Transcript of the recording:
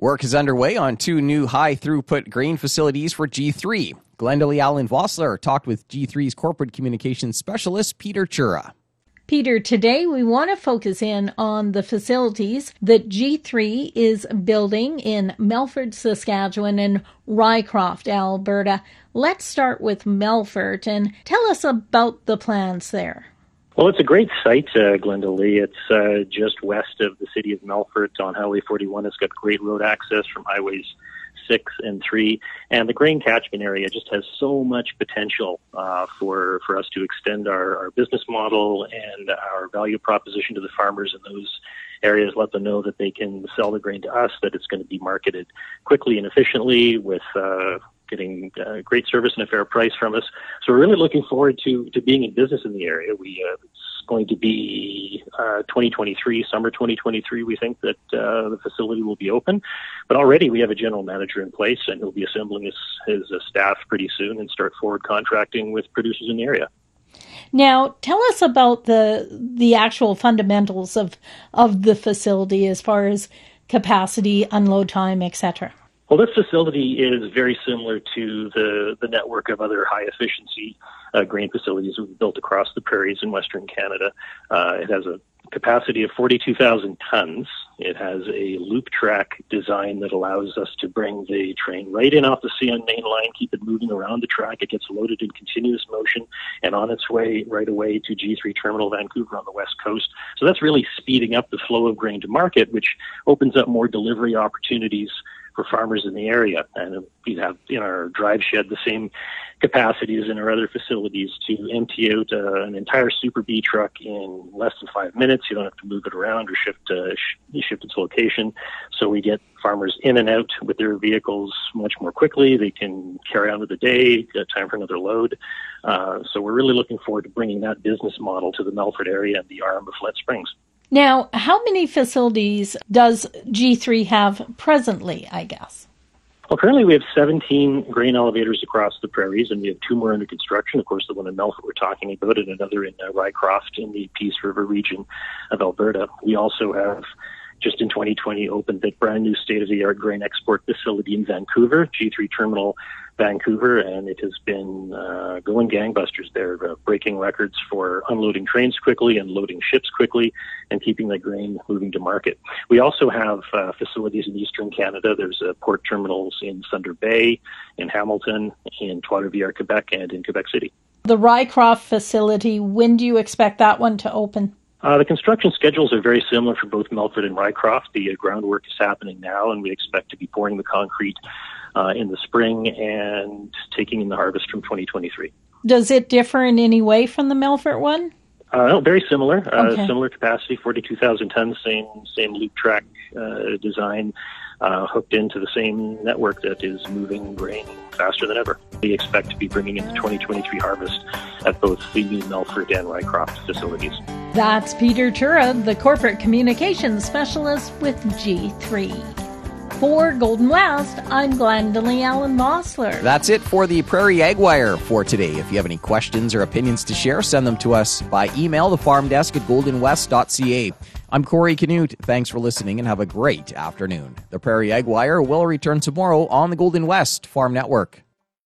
Work is underway on two new high throughput grain facilities for G3. Glendalee Allen Vossler talked with G3's corporate communications specialist, Peter Chura. Peter, today we want to focus in on the facilities that G3 is building in Melfort, Saskatchewan and Rycroft, Alberta. Let's start with Melfort and tell us about the plans there. Well, it's a great site, uh, Glendalee. It's uh, just west of the city of Melfort on Highway 41. It's got great road access from highways six and three, and the grain catchment area just has so much potential uh, for for us to extend our, our business model and our value proposition to the farmers in those areas. Let them know that they can sell the grain to us, that it's going to be marketed quickly and efficiently with uh, getting uh, great service and a fair price from us. So we're really looking forward to to being in business in the area. We uh, it's going to be uh, 2023, summer 2023. We think that uh, the facility will be open, but already we have a general manager in place, and he'll be assembling his his uh, staff pretty soon and start forward contracting with producers in the area. Now, tell us about the the actual fundamentals of of the facility as far as capacity, unload time, etc. Well, this facility is very similar to the, the network of other high efficiency uh, grain facilities we've built across the prairies in Western Canada. Uh, it has a capacity of 42,000 tons. It has a loop track design that allows us to bring the train right in off the CN main line, keep it moving around the track. It gets loaded in continuous motion and on its way right away to G3 Terminal Vancouver on the west coast. So that's really speeding up the flow of grain to market, which opens up more delivery opportunities for farmers in the area. And we have in our drive shed the same capacity as in our other facilities to empty out uh, an entire Super B truck in less than five minutes. You don't have to move it around or shift uh, sh- shift its location. So we get farmers in and out with their vehicles much more quickly. They can carry on with the day, get time for another load. Uh, so we're really looking forward to bringing that business model to the Melfort area and the RM of Flett Springs. Now, how many facilities does G3 have presently, I guess? Well, currently we have 17 grain elevators across the prairies, and we have two more under construction. Of course, the one in Melfort we're talking about, and another in uh, Rycroft in the Peace River region of Alberta. We also have just in 2020 opened the brand new state of the art grain export facility in Vancouver, G3 Terminal Vancouver, and it has been uh, going gangbusters there, uh, breaking records for unloading trains quickly and loading ships quickly and keeping the grain moving to market. We also have uh, facilities in eastern Canada. There's uh, port terminals in Thunder Bay, in Hamilton, in Trois-Rivières, Quebec, and in Quebec City. The Rycroft facility, when do you expect that one to open? Uh, the construction schedules are very similar for both Melfort and Rycroft. The uh, groundwork is happening now, and we expect to be pouring the concrete uh, in the spring and taking in the harvest from 2023. Does it differ in any way from the Melfort one? Uh, no, very similar. Uh, okay. Similar capacity, 42,000 tons, same same loop track uh, design, uh, hooked into the same network that is moving grain faster than ever. We expect to be bringing in the 2023 harvest at both the new Melfort and Rycroft facilities. That's Peter Chura, the corporate communications specialist with G3. For Golden West, I'm Glendalee Allen Vossler. That's it for the Prairie Ag Wire for today. If you have any questions or opinions to share, send them to us by email, the farm desk at goldenwest.ca. I'm Corey Canute. Thanks for listening and have a great afternoon. The Prairie Ag Wire will return tomorrow on the Golden West Farm Network.